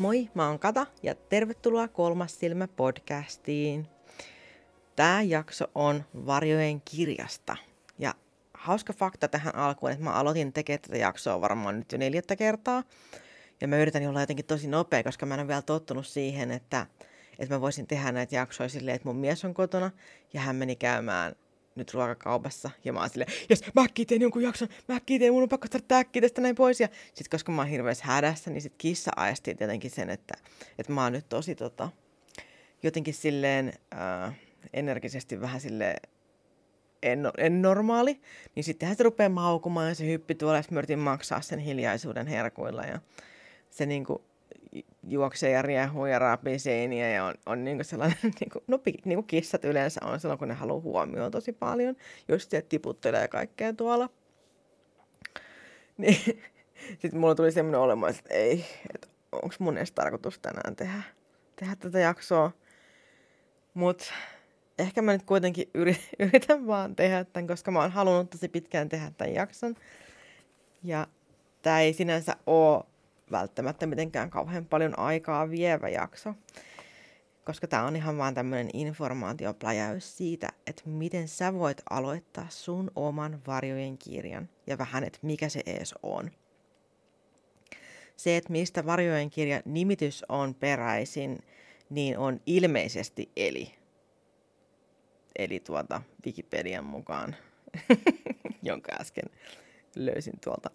Moi, mä oon Kata ja tervetuloa Kolmas silmä podcastiin. Tämä jakso on Varjojen kirjasta. Ja hauska fakta tähän alkuun, että mä aloitin tekemään tätä jaksoa varmaan nyt jo neljättä kertaa. Ja mä yritän olla jotenkin tosi nopea, koska mä en ole vielä tottunut siihen, että, että mä voisin tehdä näitä jaksoja silleen, että mun mies on kotona ja hän meni käymään nyt ruokakaupassa. Ja mä oon silleen, jes, mä äkkiä teen jonkun jakson, mä äkkiä teen, mun on pakko saada äkkiä tästä näin pois. Ja sit koska mä oon hirveässä hädässä, niin sit kissa aistii tietenkin sen, että, että mä oon nyt tosi tota, jotenkin silleen äh, energisesti vähän silleen en, en normaali, niin sittenhän se rupeaa maukumaan ja se hyppi tuolla ja maksaa sen hiljaisuuden herkuilla ja se niinku juoksee ja riehuu ja raapii seiniä ja on, on niinku sellainen, niinku, no niinku kissat yleensä on silloin, kun ne haluaa huomioon tosi paljon, just se tiputtelee kaikkea tuolla. Niin sitten mulla tuli semmoinen olema, että ei, että onko mun edes tarkoitus tänään tehdä, tehdä tätä jaksoa. Mutta ehkä mä nyt kuitenkin yritän vaan tehdä tämän, koska mä oon halunnut tosi pitkään tehdä tämän jakson. Ja tämä ei sinänsä ole välttämättä mitenkään kauhean paljon aikaa vievä jakso, koska tämä on ihan vaan tämmöinen informaatiopläjäys siitä, että miten sä voit aloittaa sun oman varjojen kirjan ja vähän, että mikä se ees on. Se, että mistä varjojen kirja nimitys on peräisin, niin on ilmeisesti eli. Eli tuota Wikipedian mukaan, jonka äsken löysin tuolta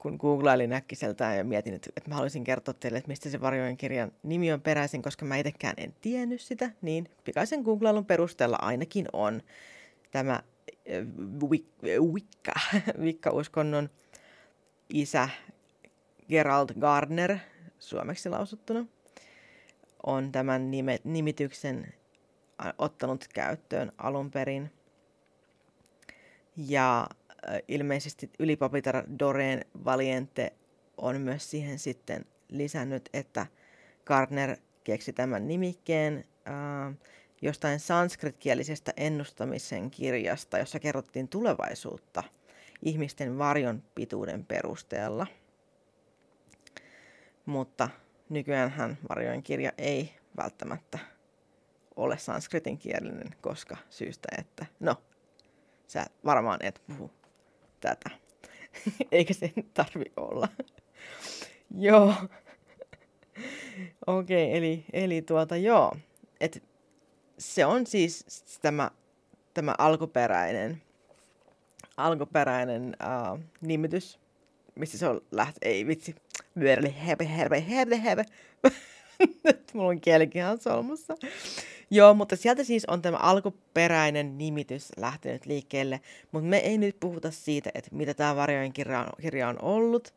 kun googlailin äkkiseltään ja mietin, että, että mä haluaisin kertoa teille, että mistä se varjojen kirjan nimi on peräisin, koska mä itsekään en tiennyt sitä, niin pikaisen googlailun perusteella ainakin on tämä Wicca, Wicca-uskonnon isä Gerald Gardner, suomeksi lausuttuna, on tämän nime, nimityksen ottanut käyttöön alun perin. Ja ilmeisesti ylipapitar Doreen Valiente on myös siihen sitten lisännyt, että Gardner keksi tämän nimikkeen äh, jostain sanskritkielisestä ennustamisen kirjasta, jossa kerrottiin tulevaisuutta ihmisten varjon pituuden perusteella. Mutta nykyään varjojen kirja ei välttämättä ole sanskritin kielinen, koska syystä, että no, sä varmaan et puhu tätä. Eikä sen tarvi olla. joo. Okei, okay, eli, eli tuota joo. Et se on siis tämä, tämä alkuperäinen, alkuperäinen uh, nimitys, mistä se on läht... Ei vitsi. Vyöräli hebe, hebe, hebe, hebe. Nyt mulla on kielikin ihan solmussa. Joo, mutta sieltä siis on tämä alkuperäinen nimitys lähtenyt liikkeelle, mutta me ei nyt puhuta siitä, että mitä tämä varjojen kirja on, kirja on ollut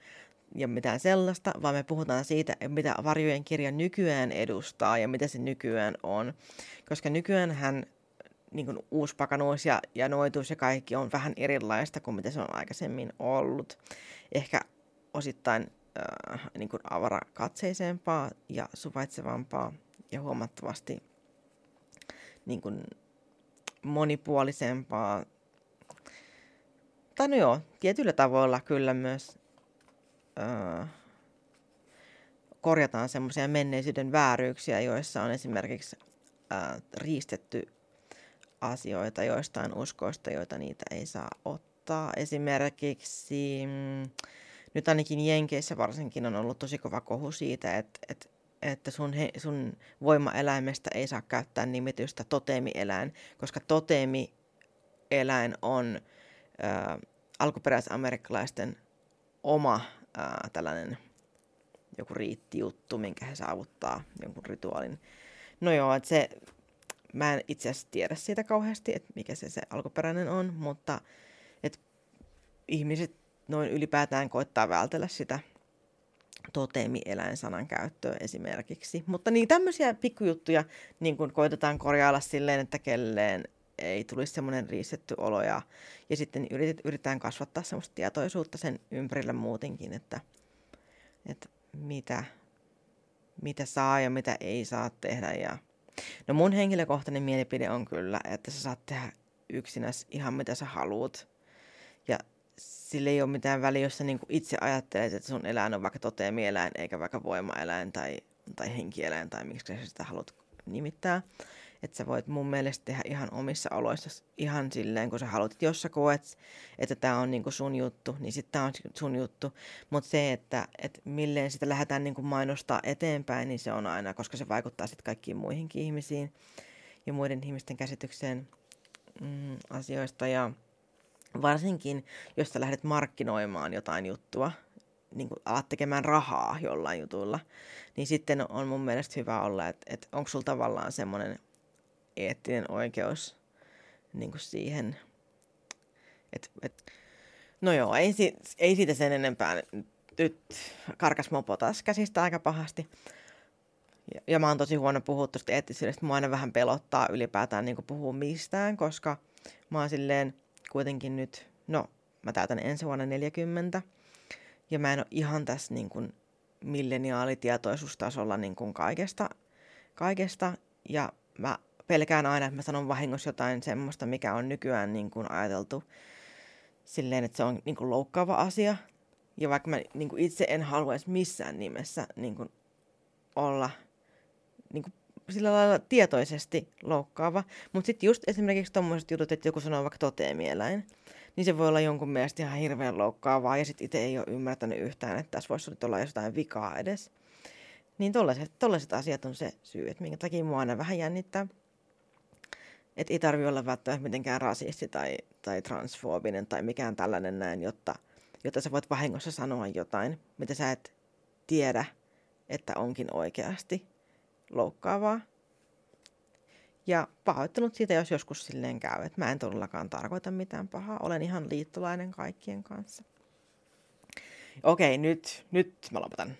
ja mitään sellaista, vaan me puhutaan siitä, mitä varjojen kirja nykyään edustaa ja mitä se nykyään on. Koska nykyään hän niin kuin uuspakanuus ja, ja noitus ja kaikki on vähän erilaista kuin mitä se on aikaisemmin ollut. Ehkä osittain äh, niin avarakatseisempaa ja suvaitsevampaa ja huomattavasti niin kuin monipuolisempaa. Tai no joo, tietyillä tavoilla kyllä myös öö, korjataan semmoisia menneisyyden vääryyksiä, joissa on esimerkiksi öö, riistetty asioita joistain uskoista, joita niitä ei saa ottaa. Esimerkiksi mm, nyt ainakin Jenkeissä varsinkin on ollut tosi kova kohu siitä, että, että että sun, he, sun voimaeläimestä ei saa käyttää nimitystä toteemieläin, koska toteemieläin on ää, alkuperäisamerikkalaisten oma ää, tällainen joku riittijuttu, minkä he saavuttaa jonkun rituaalin. No joo, että se, mä en itse asiassa tiedä siitä kauheasti, että mikä se, se alkuperäinen on, mutta että ihmiset noin ylipäätään koittaa vältellä sitä – toteemieläinsanan käyttöön esimerkiksi. Mutta niin tämmöisiä pikkujuttuja niin kun koitetaan korjailla silleen, että kelleen ei tulisi semmoinen riistetty olo ja, ja sitten yritet, yritetään kasvattaa semmoista tietoisuutta sen ympärillä muutenkin, että, että mitä, mitä saa ja mitä ei saa tehdä. Ja... No mun henkilökohtainen mielipide on kyllä, että sä saat tehdä yksinäs ihan mitä sä haluat. Sillä ei ole mitään väliä, jos sä niin itse ajattelet, että sun eläin on vaikka toteemieläin eikä vaikka voimaeläin tai, tai henkieläin tai miksi sä sitä haluat nimittää. Että sä voit mun mielestä tehdä ihan omissa oloissa ihan silleen, kun sä haluat. Jos sä koet, että tämä on niinku sun juttu, niin sitten tämä on sun juttu. Mutta se, että et milleen sitä lähdetään niinku mainostaa eteenpäin, niin se on aina, koska se vaikuttaa sitten kaikkiin muihinkin ihmisiin ja muiden ihmisten käsitykseen mm, asioista. Ja varsinkin, jos sä lähdet markkinoimaan jotain juttua, niin kuin alat tekemään rahaa jollain jutulla, niin sitten on mun mielestä hyvä olla, että, että onko sulla tavallaan semmoinen eettinen oikeus niin kuin siihen, että, että no joo, ei, ei siitä sen enempää. Nyt karkas mopo taas käsistä aika pahasti. Ja, ja mä oon tosi huono puhua tuosta eettisyydestä. Mua aina vähän pelottaa ylipäätään niin puhua mistään, koska mä oon silleen kuitenkin nyt, no mä täytän ensi vuonna 40. Ja mä en ole ihan tässä niin kuin milleniaalitietoisuustasolla niin kuin kaikesta, kaikesta. Ja mä pelkään aina, että mä sanon vahingossa jotain semmoista, mikä on nykyään niin kuin ajateltu silleen, että se on niin kuin loukkaava asia. Ja vaikka mä niin kuin itse en haluaisi missään nimessä niin kuin olla niin kuin sillä lailla tietoisesti loukkaava. Mutta sitten just esimerkiksi tuommoiset jutut, että joku sanoo vaikka toteemieläin, niin se voi olla jonkun mielestä ihan hirveän loukkaavaa, ja sitten itse ei ole ymmärtänyt yhtään, että tässä voisi olla jotain vikaa edes. Niin tollaiset, asiat on se syy, että minkä takia mua aina vähän jännittää. Että ei tarvi olla välttämättä mitenkään rasisti tai, tai transfoobinen tai mikään tällainen näin, jotta, jotta sä voit vahingossa sanoa jotain, mitä sä et tiedä, että onkin oikeasti loukkaavaa. Ja pahoittelut siitä, jos joskus silleen käy, että mä en todellakaan tarkoita mitään pahaa. Olen ihan liittolainen kaikkien kanssa. Okei, nyt, nyt mä lopetan.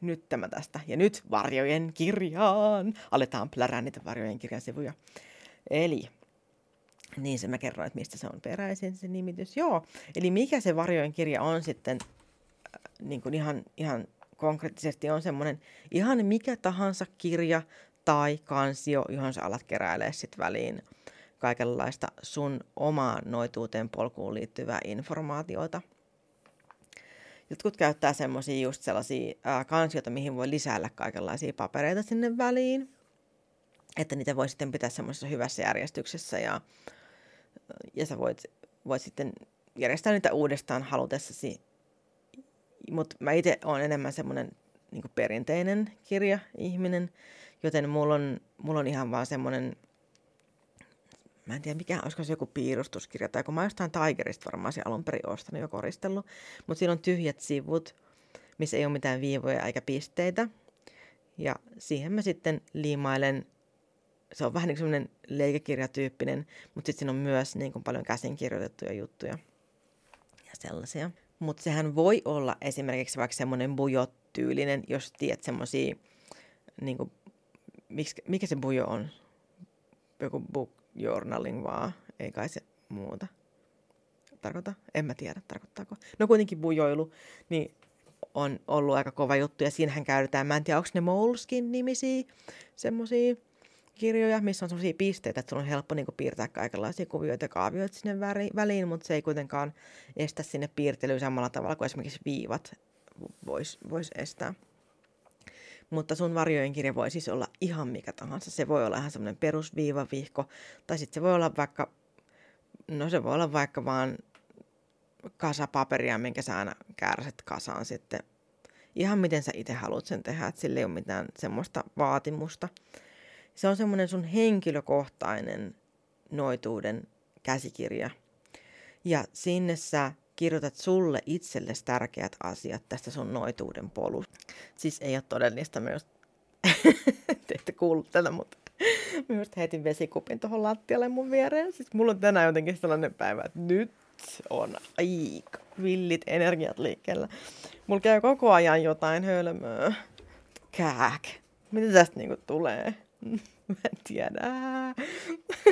Nyt tämä tästä. Ja nyt varjojen kirjaan. Aletaan plärää niitä varjojen kirjan sivuja. Eli, niin se mä kerroin, että mistä se on peräisin se nimitys. Joo, eli mikä se varjojen kirja on sitten äh, niin kuin ihan, ihan konkreettisesti on semmoinen ihan mikä tahansa kirja tai kansio, johon sä alat keräilee sitten väliin kaikenlaista sun omaan noituuteen polkuun liittyvää informaatiota. Jotkut käyttää semmoisia just sellaisia kansioita, mihin voi lisäillä kaikenlaisia papereita sinne väliin että niitä voi sitten pitää semmoisessa hyvässä järjestyksessä ja, ja sä voit, voit sitten järjestää niitä uudestaan halutessasi. Mutta mä itse olen enemmän semmoinen niin perinteinen kirja-ihminen, joten mulla on, mulla on ihan vaan semmoinen, mä en tiedä mikä, olisiko se joku piirustuskirja, tai kun mä jostain Tigerista varmaan se alun perin ostanut jo koristellut, mutta siinä on tyhjät sivut, missä ei ole mitään viivoja eikä pisteitä, ja siihen mä sitten liimailen se on vähän niin semmoinen leikekirjatyyppinen, mutta sitten siinä on myös niin kuin paljon käsinkirjoitettuja juttuja ja sellaisia. Mutta sehän voi olla esimerkiksi vaikka semmoinen bujot-tyylinen, jos tiedät semmoisia, niin mikä se bujo on? Joku book journaling vaan, ei kai se muuta. Tarkoita? En mä tiedä, tarkoittaako. No kuitenkin bujoilu, niin on ollut aika kova juttu ja siinähän käytetään, mä en tiedä, onko ne Moleskin nimisiä, semmosia kirjoja, missä on sellaisia pisteitä, että sun on helppo niin kuin, piirtää kaikenlaisia kuvioita ja kaavioita sinne väliin, mutta se ei kuitenkaan estä sinne piirtelyä samalla tavalla kuin esimerkiksi viivat voisi vois estää. Mutta sun varjojen kirja voi siis olla ihan mikä tahansa. Se voi olla ihan semmoinen perusviivavihko, tai sitten se voi olla vaikka, no se voi olla vaikka vaan kasa paperia, minkä sä aina kärset kasaan sitten. Ihan miten sä itse haluat sen tehdä, että sillä ei ole mitään semmoista vaatimusta. Se on semmoinen sun henkilökohtainen noituuden käsikirja. Ja sinne sä kirjoitat sulle itsellesi tärkeät asiat tästä sun noituuden polusta. Siis ei ole todellista myös. Te ette kuullut tätä, mutta myös heitin vesikupin tuohon lattialle mun viereen. Siis mulla on tänään jotenkin sellainen päivä, että nyt on aika villit energiat liikkeellä. Mulla käy koko ajan jotain hölmöä. Kääk. Mitä tästä niinku tulee? Mä en tiedä.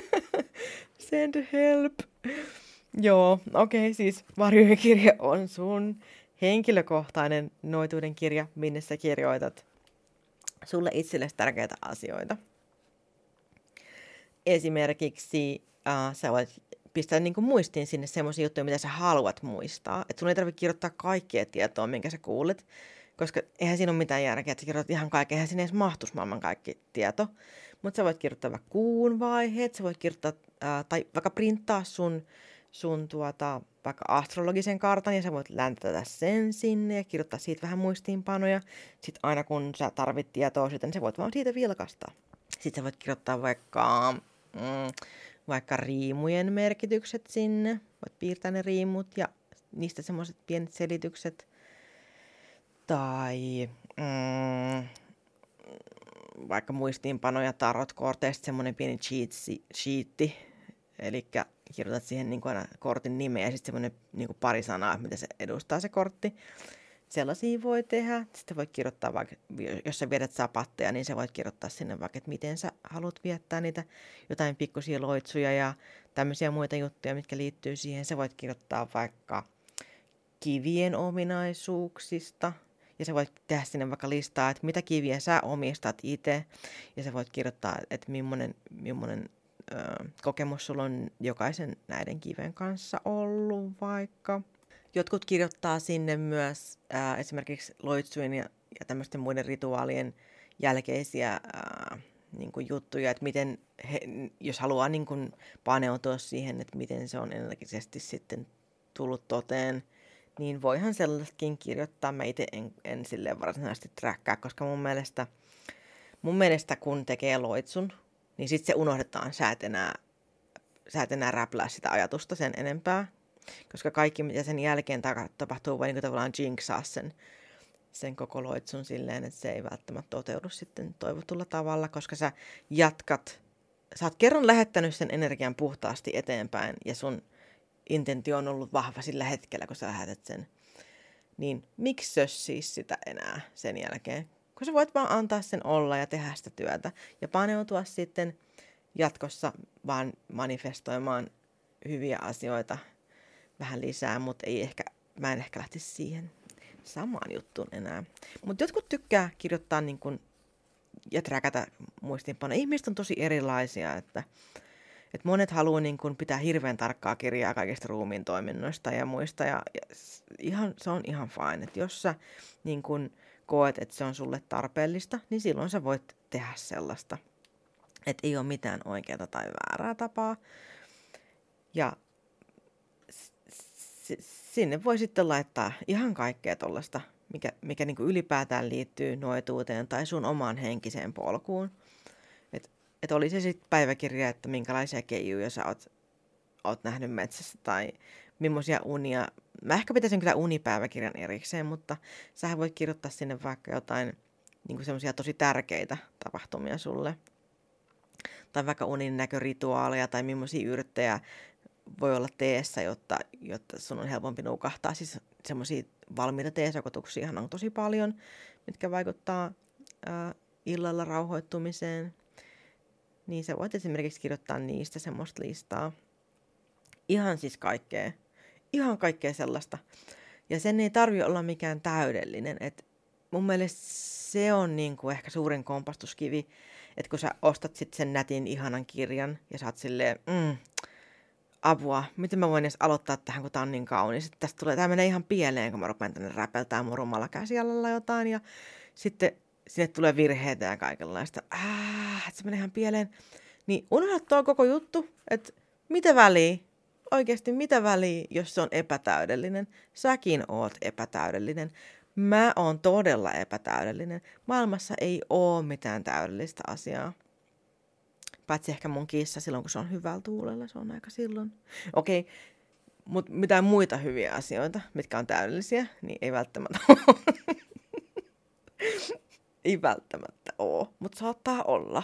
Send help. Joo, okei, okay, siis varjojen kirja on sun henkilökohtainen noituuden kirja, minne sä kirjoitat sulle itsellesi tärkeitä asioita. Esimerkiksi äh, sä voit pistää niin muistiin sinne semmoisia juttuja, mitä sä haluat muistaa. Että sun ei tarvitse kirjoittaa kaikkea tietoa, minkä sä kuulet, koska eihän siinä ole mitään järkeä, että sä kirjoitat ihan kaiken, eihän sinne edes mahtuisi maailman kaikki tieto. Mutta sä voit kirjoittaa vaikka kuun vaiheet, sä voit kirjoittaa, ää, tai vaikka printtaa sun, sun tuota, vaikka astrologisen kartan, ja sä voit läntätä sen sinne ja kirjoittaa siitä vähän muistiinpanoja. Sitten aina kun sä tarvit tietoa siitä, niin sä voit vaan siitä vilkastaa. Sitten sä voit kirjoittaa vaikka, mm, vaikka riimujen merkitykset sinne. Voit piirtää ne riimut ja niistä semmoiset pienet selitykset. Tai mm, vaikka muistiinpanoja tarot-korteista semmoinen pieni cheat sheetti. Eli kirjoitat siihen niin kuin aina kortin nimeä ja sitten semmoinen niin pari sanaa, mitä se edustaa se kortti. Sellaisia voi tehdä. Sitten voit kirjoittaa vaikka, jos sä viedät sapatteja, niin sä voit kirjoittaa sinne vaikka, että miten sä haluat viettää niitä jotain pikkusia loitsuja ja tämmöisiä muita juttuja, mitkä liittyy siihen. Sä voit kirjoittaa vaikka kivien ominaisuuksista, ja sä voit tehdä sinne vaikka listaa, että mitä kiviä sä omistat itse, ja sä voit kirjoittaa, että millainen, millainen ö, kokemus sulla on jokaisen näiden kiven kanssa ollut vaikka. Jotkut kirjoittaa sinne myös ää, esimerkiksi loitsujen ja, ja tämmöisten muiden rituaalien jälkeisiä ää, niin kuin juttuja, että miten he, jos haluaa niin kuin paneutua siihen, että miten se on energisesti sitten tullut toteen, niin voihan sellaisetkin kirjoittaa. Mä itse en, en silleen varsinaisesti träkkää, koska mun mielestä, mun mielestä kun tekee loitsun, niin sitten se unohdetaan. Sä et, enää, sä et enää räplää sitä ajatusta sen enempää, koska kaikki, mitä sen jälkeen tapahtuu, voi niin tavallaan jinksaa sen, sen koko loitsun silleen, että se ei välttämättä toteudu sitten toivotulla tavalla, koska sä jatkat, sä oot kerran lähettänyt sen energian puhtaasti eteenpäin ja sun intentio on ollut vahva sillä hetkellä, kun sä lähetät sen. Niin miksi siis sitä enää sen jälkeen? Kun sä voit vaan antaa sen olla ja tehdä sitä työtä ja paneutua sitten jatkossa vaan manifestoimaan hyviä asioita vähän lisää, mutta ei ehkä, mä en ehkä lähtisi siihen samaan juttuun enää. Mutta jotkut tykkää kirjoittaa niin kun, ja träkätä muistiinpanoja. Ihmiset on tosi erilaisia, että, että monet haluaa niin kun, pitää hirveän tarkkaa kirjaa kaikista ruumiin toiminnoista ja muista. Ja, ja ihan, se on ihan fine. Että jos sä niin kun, koet, että se on sulle tarpeellista, niin silloin sä voit tehdä sellaista. Että ei ole mitään oikeaa tai väärää tapaa. Ja sinne voi sitten laittaa ihan kaikkea tuollaista, mikä, mikä niin ylipäätään liittyy noituuteen tai sun omaan henkiseen polkuun. Että et oli se sitten päiväkirja, että minkälaisia keijuja sä oot, oot nähnyt metsässä tai millaisia unia. Mä ehkä pitäisin kyllä unipäiväkirjan erikseen, mutta sähän voit kirjoittaa sinne vaikka jotain niin semmoisia tosi tärkeitä tapahtumia sulle. Tai vaikka unin näkörituaaleja tai millaisia yrttejä voi olla teessä, jotta, jotta sun on helpompi nukahtaa. Siis semmoisia valmiita teesokotuksia on tosi paljon, mitkä vaikuttaa ää, illalla rauhoittumiseen. Niin sä voit esimerkiksi kirjoittaa niistä semmoista listaa. Ihan siis kaikkea. Ihan kaikkea sellaista. Ja sen ei tarvi olla mikään täydellinen. Et mun mielestä se on niinku ehkä suurin kompastuskivi, että kun sä ostat sitten sen nätin ihanan kirjan ja oot silleen, mm, apua, miten mä voin edes aloittaa tähän, kun tää on niin kaunis. Tästä tulee, tää menee ihan pieleen, kun mä rupean tänne räpeltään mun rumalla käsialalla jotain. Ja sitten sinne tulee virheitä ja kaikenlaista. Ah, että se menee ihan pieleen. Niin unohda tuo koko juttu, että mitä väliä, oikeasti mitä väliä, jos se on epätäydellinen. Säkin oot epätäydellinen. Mä oon todella epätäydellinen. Maailmassa ei oo mitään täydellistä asiaa. Paitsi ehkä mun kissa silloin, kun se on hyvällä tuulella, se on aika silloin. Okei, okay. mutta mitään muita hyviä asioita, mitkä on täydellisiä, niin ei välttämättä ole. Ei välttämättä ole, mutta saattaa olla.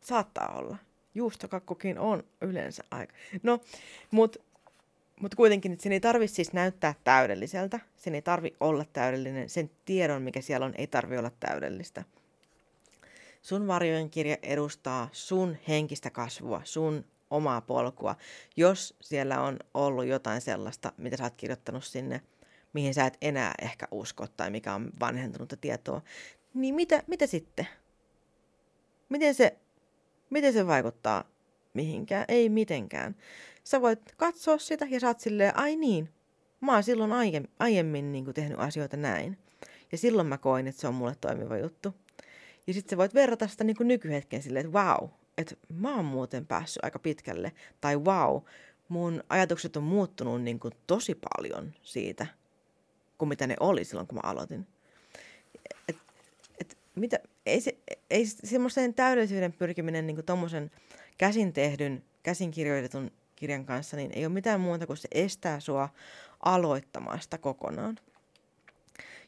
Saattaa olla. Juustokakkukin on yleensä aika. No, mutta mut kuitenkin sen ei tarvi siis näyttää täydelliseltä. Sen ei tarvi olla täydellinen. Sen tiedon, mikä siellä on, ei tarvi olla täydellistä. Sun varjojen kirja edustaa sun henkistä kasvua, sun omaa polkua. Jos siellä on ollut jotain sellaista, mitä sä oot kirjoittanut sinne, mihin sä et enää ehkä usko tai mikä on vanhentunutta tietoa, niin mitä, mitä sitten? Miten se, miten se vaikuttaa mihinkään, ei mitenkään. Sä voit katsoa sitä ja saat silleen, ai niin, mä oon silloin aie, aiemmin niin kuin tehnyt asioita näin. Ja silloin mä koin, että se on mulle toimiva juttu. Ja sitten sä voit verrata sitä niin kuin nykyhetken silleen, että wow, että mä oon muuten päässyt aika pitkälle. Tai wow, mun ajatukset on muuttunut niin kuin tosi paljon siitä, kuin mitä ne oli silloin, kun mä aloitin. Et, mitä, ei, se, ei semmoisen täydellisyyden pyrkiminen niin tuommoisen käsin tehdyn, käsin kirjoitetun kirjan kanssa, niin ei ole mitään muuta kuin se estää sua aloittamasta kokonaan.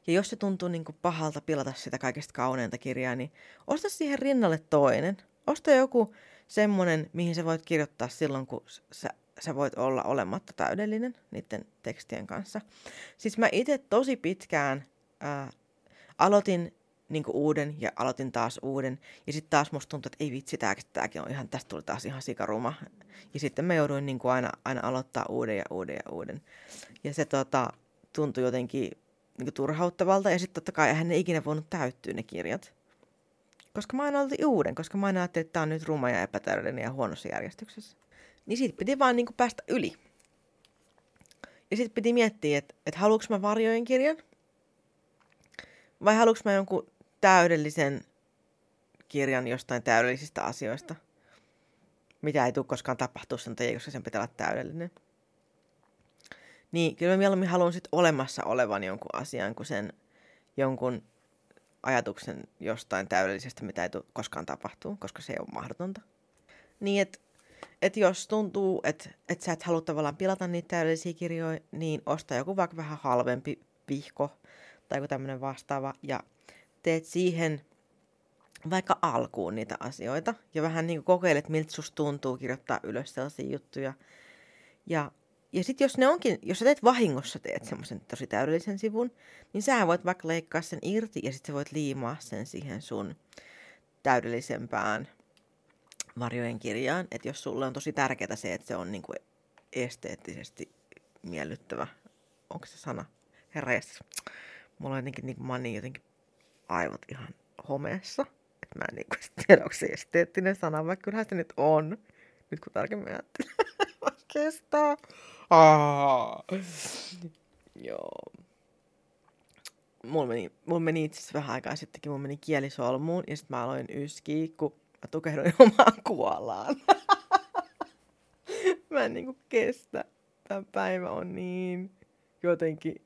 Ja jos se tuntuu niin kuin pahalta pilata sitä kaikista kauneinta kirjaa, niin osta siihen rinnalle toinen. Osta joku semmoinen, mihin sä voit kirjoittaa silloin, kun sä, sä voit olla olematta täydellinen niiden tekstien kanssa. Siis mä itse tosi pitkään ää, aloitin niin uuden ja aloitin taas uuden. Ja sitten taas musta tuntui, että ei vitsi, tääkin on ihan, tästä tuli taas ihan sikaruma. Ja sitten mä jouduin niin aina, aina aloittaa uuden ja uuden ja uuden. Ja se tota, tuntui jotenkin niin turhauttavalta. Ja sitten totta kai eihän ne ikinä voinut täyttyä ne kirjat. Koska mä aina aloitin uuden, koska mä aina ajattelin, että tää on nyt ruma ja epätäydellinen ja huonossa järjestyksessä. Niin siitä piti vaan niin päästä yli. Ja sitten piti miettiä, että, että haluanko mä varjojen kirjan – vai haluanko mä jonkun täydellisen kirjan jostain täydellisistä asioista, mitä ei tule koskaan tapahtua sen takia, koska sen pitää olla täydellinen. Niin, kyllä mä mieluummin haluan sitten olemassa olevan jonkun asian kuin sen jonkun ajatuksen jostain täydellisestä, mitä ei tule koskaan tapahtuu, koska se ei ole mahdotonta. Niin, että et jos tuntuu, että et sä et halua tavallaan pilata niitä täydellisiä kirjoja, niin osta joku vaikka vähän halvempi vihko tai joku tämmöinen vastaava ja teet siihen vaikka alkuun niitä asioita ja vähän niin kuin kokeilet, miltä susta tuntuu kirjoittaa ylös sellaisia juttuja. Ja, ja sitten jos ne onkin, jos sä teet vahingossa teet semmoisen tosi täydellisen sivun, niin sä voit vaikka leikkaa sen irti ja sitten sä voit liimaa sen siihen sun täydellisempään varjojen kirjaan. Että jos sulle on tosi tärkeää se, että se on niin kuin esteettisesti miellyttävä, onko se sana? Herra Mulla on jotenkin, niin mä oon niin jotenkin aivot ihan homeessa. Että mä en niin kuin, tiedä, onko se esteettinen sana, vaikka kyllähän se nyt on. Nyt kun tarkemmin ajattelen. Kestää. Ah. Joo. Mulla meni, mulla meni itse asiassa vähän aikaa sittenkin, mulla meni kielisolmuun ja sitten mä aloin yskiä, kun mä tukehduin omaan kuolaan. mä en niinku kestä. Tämä päivä on niin jotenkin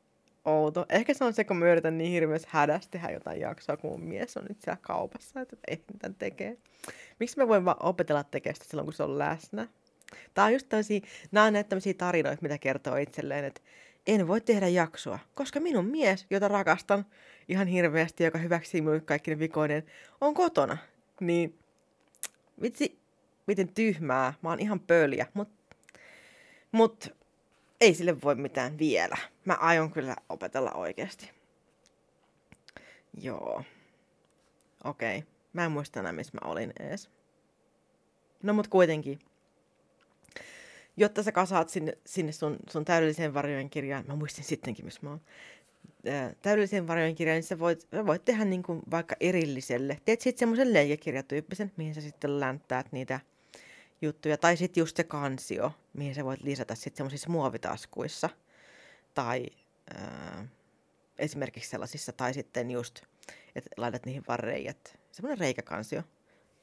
outo. Ehkä se on se, kun mä yritän niin hirveästi hädästi tehdä jotain jaksoa, kun mun mies on nyt siellä kaupassa, että ei mitä tekee. Miksi mä voin vaan opetella tekemään sitä silloin, kun se on läsnä? Tää on just tämmöisiä, nämä on näitä tämmöisiä tarinoita, mitä kertoo itselleen, että en voi tehdä jaksoa, koska minun mies, jota rakastan ihan hirveästi, joka hyväksii minulle kaikki ne vikoinen, on kotona. Niin vitsi, miten tyhmää. Mä oon ihan pöliä, mut, mut ei sille voi mitään vielä. Mä aion kyllä opetella oikeasti. Joo. Okei. Okay. Mä en muista enää, missä mä olin ees. No mut kuitenkin. Jotta sä kasaat sinne, sinne sun, sun täydelliseen varjojen kirjaan, mä muistin sittenkin, missä mä oon, täydelliseen varjojen kirjaan, niin sä voit, sä voit tehdä niin kuin vaikka erilliselle. Teet sitten semmoisen leijäkirjatyyppisen, mihin sä sitten länttäät niitä juttuja. Tai sitten just se kansio, mihin sä voit lisätä sitten semmoisissa muovitaskuissa. Tai ää, esimerkiksi sellaisissa, tai sitten just, että laitat niihin vaan reijät. Semmoinen reikäkansio.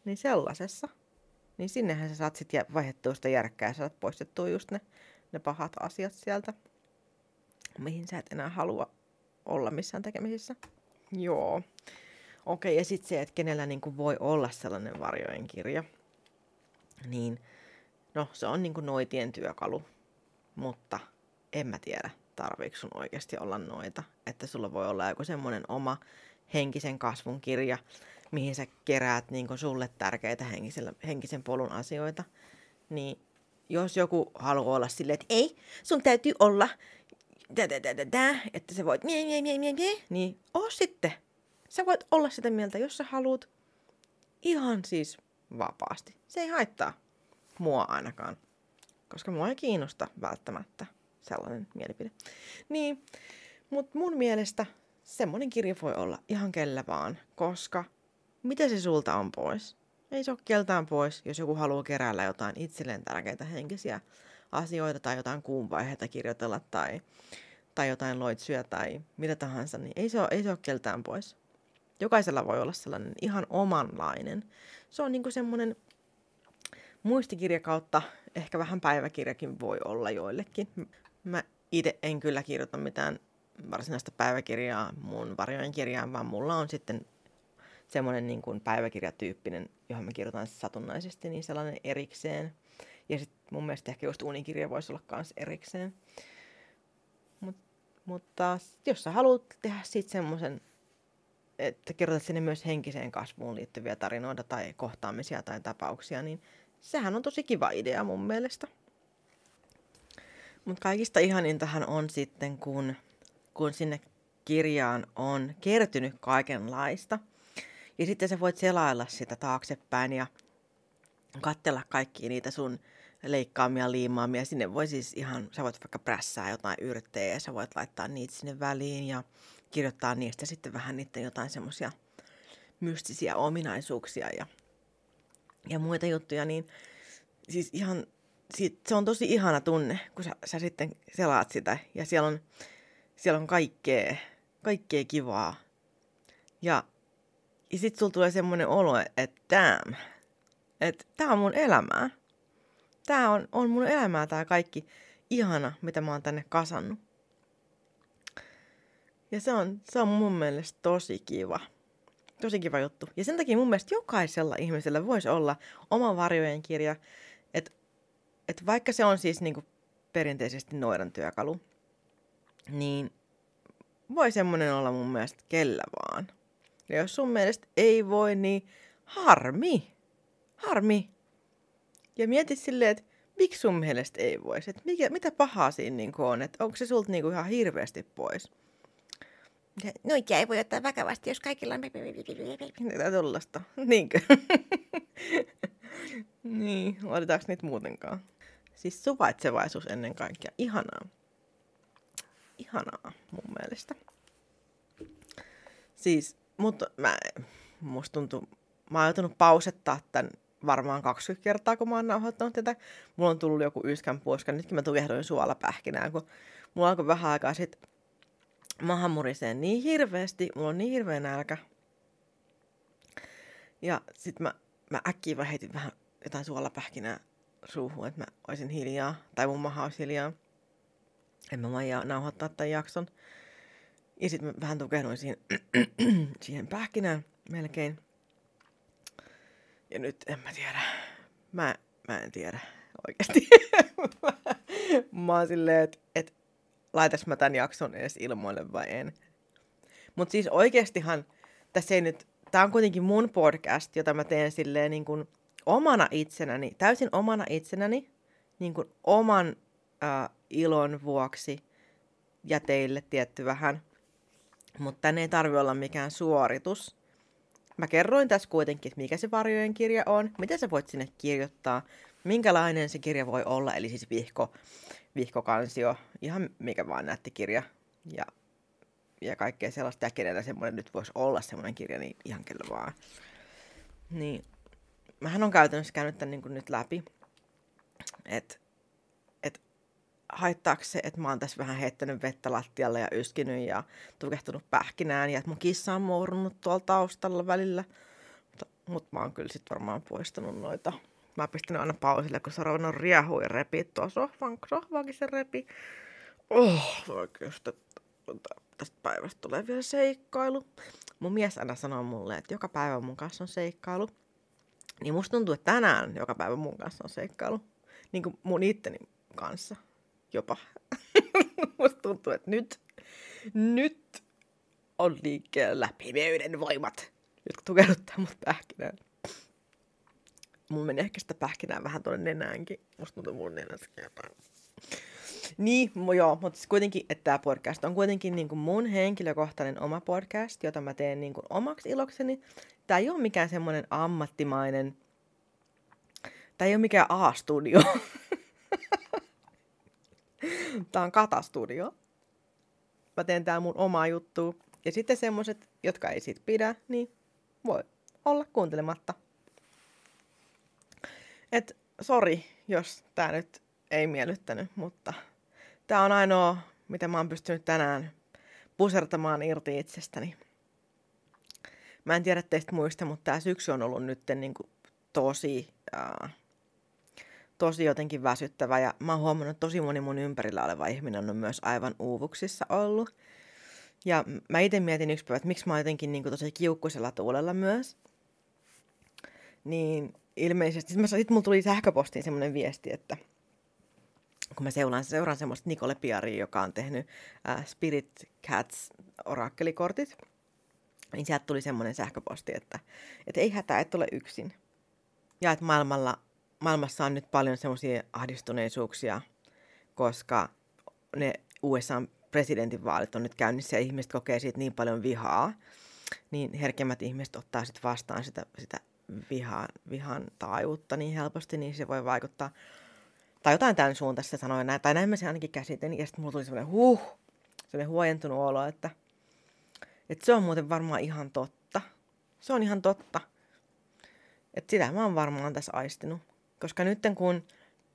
Niin sellaisessa. Niin sinnehän sä saat sitten vaihdettua sitä järkkää ja saat poistettua just ne, ne pahat asiat sieltä, mihin sä et enää halua olla missään tekemisissä. Joo. Okei, ja sitten se, että kenellä niinku voi olla sellainen varjojen kirja niin no se on niin kuin noitien työkalu, mutta en mä tiedä, tarviiko sun oikeasti olla noita. Että sulla voi olla joku semmoinen oma henkisen kasvun kirja, mihin sä keräät niin sulle tärkeitä henkisen, henkisen polun asioita. Niin jos joku haluaa olla silleen, että ei, sun täytyy olla tä, tä, tä, tä, tä, että sä voit mie, mie, mie, mie, mie, niin oo sitten. Sä voit olla sitä mieltä, jos sä haluat. Ihan siis vapaasti. Se ei haittaa mua ainakaan, koska mua ei kiinnosta välttämättä sellainen mielipide. Niin, mutta mun mielestä semmoinen kirja voi olla ihan kellä vaan, koska mitä se sulta on pois? Ei se ole keltään pois, jos joku haluaa keräällä jotain itselleen tärkeitä henkisiä asioita tai jotain kuun vaiheita kirjoitella tai, tai jotain loitsuja tai mitä tahansa, niin ei se ole, ei se ole keltään pois. Jokaisella voi olla sellainen ihan omanlainen. Se on niinku semmoinen muistikirja kautta, ehkä vähän päiväkirjakin voi olla joillekin. Mä itse en kyllä kirjoita mitään varsinaista päiväkirjaa mun varjojen kirjaan, vaan mulla on sitten semmoinen niin kuin päiväkirjatyyppinen, johon mä kirjoitan satunnaisesti, niin sellainen erikseen. Ja sitten mun mielestä ehkä just unikirja voisi olla myös erikseen. Mut, mutta jos sä haluat tehdä sitten semmoisen, että kirjoitat sinne myös henkiseen kasvuun liittyviä tarinoita tai kohtaamisia tai tapauksia, niin sehän on tosi kiva idea mun mielestä. Mutta kaikista ihanintahan on sitten, kun, kun sinne kirjaan on kertynyt kaikenlaista. Ja sitten sä voit selailla sitä taaksepäin ja katsella kaikki niitä sun leikkaamia, liimaamia. Sinne voi siis ihan, sä voit vaikka prässää jotain yrttejä ja sä voit laittaa niitä sinne väliin ja kirjoittaa niistä sitten vähän niiden jotain semmoisia mystisiä ominaisuuksia ja, ja muita juttuja, niin siis ihan, se on tosi ihana tunne, kun sä, sä sitten selaat sitä ja siellä on, siellä on kaikkea, kaikkea kivaa. Ja, ja sitten sulla tulee semmoinen olo, että damn, että tää on mun elämää. Tää on, on mun elämää tää kaikki ihana, mitä mä oon tänne kasannut. Ja se on, se on mun mielestä tosi kiva. Tosi kiva juttu. Ja sen takia mun mielestä jokaisella ihmisellä voisi olla oma varjojen kirja. Että et vaikka se on siis niinku perinteisesti noidan työkalu, niin voi semmonen olla mun mielestä kellä vaan. Ja jos sun mielestä ei voi, niin harmi. Harmi. Ja mieti silleen, että miksi sun mielestä ei voisi? Että mitä pahaa siinä niinku on? Että onko se sulta niinku ihan hirveästi pois? Noita ei voi ottaa vakavasti, jos kaikilla on... Mitä tuollaista? Niinkö? niin, otetaanko niitä muutenkaan? Siis suvaitsevaisuus ennen kaikkea. Ihanaa. Ihanaa mun mielestä. Siis, mutta mä, musta tuntuu, mä oon joutunut pausettaa tämän varmaan 20 kertaa, kun mä oon nauhoittanut tätä. Mulla on tullut joku yskän puoska, nytkin mä tukehdoin suolapähkinää, kun mulla alkoi vähän aikaa sitten mahan murisee niin hirveästi, mulla on niin hirveä nälkä. Ja sit mä, mä äkkiä vaan heitin vähän jotain suolapähkinää suuhun, että mä olisin hiljaa, tai mun maha olisi hiljaa. En mä vaan nauhoittaa tämän jakson. Ja sitten mä vähän tukehduin siihen, siihen pähkinään melkein. Ja nyt en mä tiedä. Mä, mä en tiedä oikeasti. mä oon silleen, että et, laitas mä tämän jakson edes ilmoille vai en. Mutta siis oikeastihan tässä ei nyt, tää on kuitenkin mun podcast, jota mä teen silleen niin kuin omana itsenäni, täysin omana itsenäni, niin kuin oman äh, ilon vuoksi ja teille tietty vähän. Mutta tänne ei tarvi olla mikään suoritus. Mä kerroin tässä kuitenkin, että mikä se varjojen kirja on, mitä sä voit sinne kirjoittaa, minkälainen se kirja voi olla, eli siis vihko, vihkokansio, ihan mikä vaan nätti kirja ja, ja kaikkea sellaista, ja kenellä semmoinen nyt voisi olla semmoinen kirja, niin ihan kyllä vaan. Niin, mähän on käytännössä käynyt tämän niin nyt läpi, että et, haittaako se, että mä oon tässä vähän heittänyt vettä lattialle ja yskinyt ja tukehtunut pähkinään ja että mun kissa on mourunut tuolla taustalla välillä. Mutta, mutta mä oon kyllä sitten varmaan poistanut noita Mä pistän aina pausille, kun Sarvan on riehu ja repi tuo sohvan, sohvaakin se repi. Oh, oikeasti, tästä päivästä tulee vielä seikkailu. Mun mies aina sanoo mulle, että joka päivä mun kanssa on seikkailu. Niin musta tuntuu, että tänään joka päivä mun kanssa on seikkailu. Niin kuin mun itteni kanssa jopa. musta tuntuu, että nyt, nyt on liikkeellä pimeyden voimat, jotka tukehduttaa mut pähkinään. Mulla meni ehkä sitä pähkinää vähän tuonne nenäänkin. Musta tuntuu mun nenässä Niin, joo, mutta siis kuitenkin, että tämä podcast on kuitenkin niin kuin mun henkilökohtainen oma podcast, jota mä teen niin kuin omaksi ilokseni. Tämä ei ole mikään semmoinen ammattimainen, tämä ei ole mikään A-studio. tämä on katastudio. Mä teen tää mun omaa juttu. Ja sitten semmoset, jotka ei siitä pidä, niin voi olla kuuntelematta. Et sori, jos tää nyt ei miellyttänyt, mutta tää on ainoa, mitä mä oon pystynyt tänään pusertamaan irti itsestäni. Mä en tiedä teistä muista, mutta tämä syksy on ollut nyt niin tosi, äh, tosi jotenkin väsyttävä. Ja mä oon huomannut, että tosi moni mun ympärillä oleva ihminen on myös aivan uuvuksissa ollut. Ja mä itse mietin yksi päivä, että miksi mä oon jotenkin niin tosi kiukkuisella tuulella myös. Niin ilmeisesti, sitten, sitten mulla tuli sähköpostiin semmoinen viesti, että kun mä seuraan, seuraan semmoista Nicole Piaria, joka on tehnyt äh, Spirit Cats orakkelikortit, niin sieltä tuli semmoinen sähköposti, että, että ei hätää, et ole yksin. Ja että maailmalla, maailmassa on nyt paljon semmoisia ahdistuneisuuksia, koska ne USA presidentinvaalit on nyt käynnissä ja ihmiset kokee siitä niin paljon vihaa, niin herkemmät ihmiset ottaa sitten vastaan sitä, sitä vihan, vihan taajuutta niin helposti, niin se voi vaikuttaa. Tai jotain tämän suuntaista sanoin näin, tai näin mä se ainakin käsitin, ja sitten mulla tuli semmoinen huh, semmoinen huojentunut olo, että, että se on muuten varmaan ihan totta. Se on ihan totta. Että sitä mä oon varmaan tässä aistinut. Koska nyt kun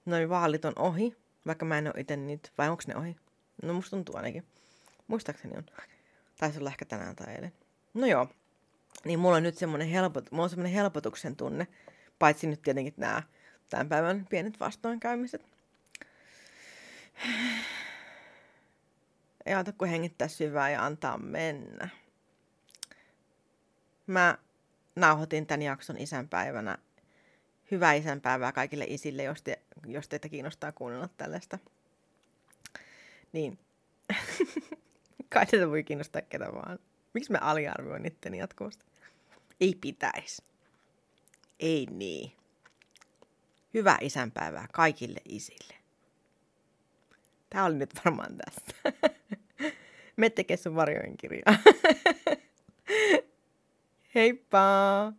noin vaalit on ohi, vaikka mä en ole itse niitä, vai onko ne ohi? No musta tuntuu ainakin. Muistaakseni on. Taisi olla ehkä tänään tai eilen. No joo. Niin mulla on nyt semmoinen, helpot, helpotuksen tunne. Paitsi nyt tietenkin nämä tämän päivän pienet vastoinkäymiset. Ei auta kuin hengittää syvää ja antaa mennä. Mä nauhoitin tämän jakson isänpäivänä. Hyvää isänpäivää kaikille isille, jos, te, jos teitä kiinnostaa kuunnella tällaista. Niin, kai tätä voi kiinnostaa ketä vaan. Miksi mä aliarvioin itteni jatkuvasti? Ei pitäisi. Ei niin. Hyvää isänpäivää kaikille isille. Tää oli nyt varmaan tästä. Me tekee sun varjojen kirjaa. Heippa!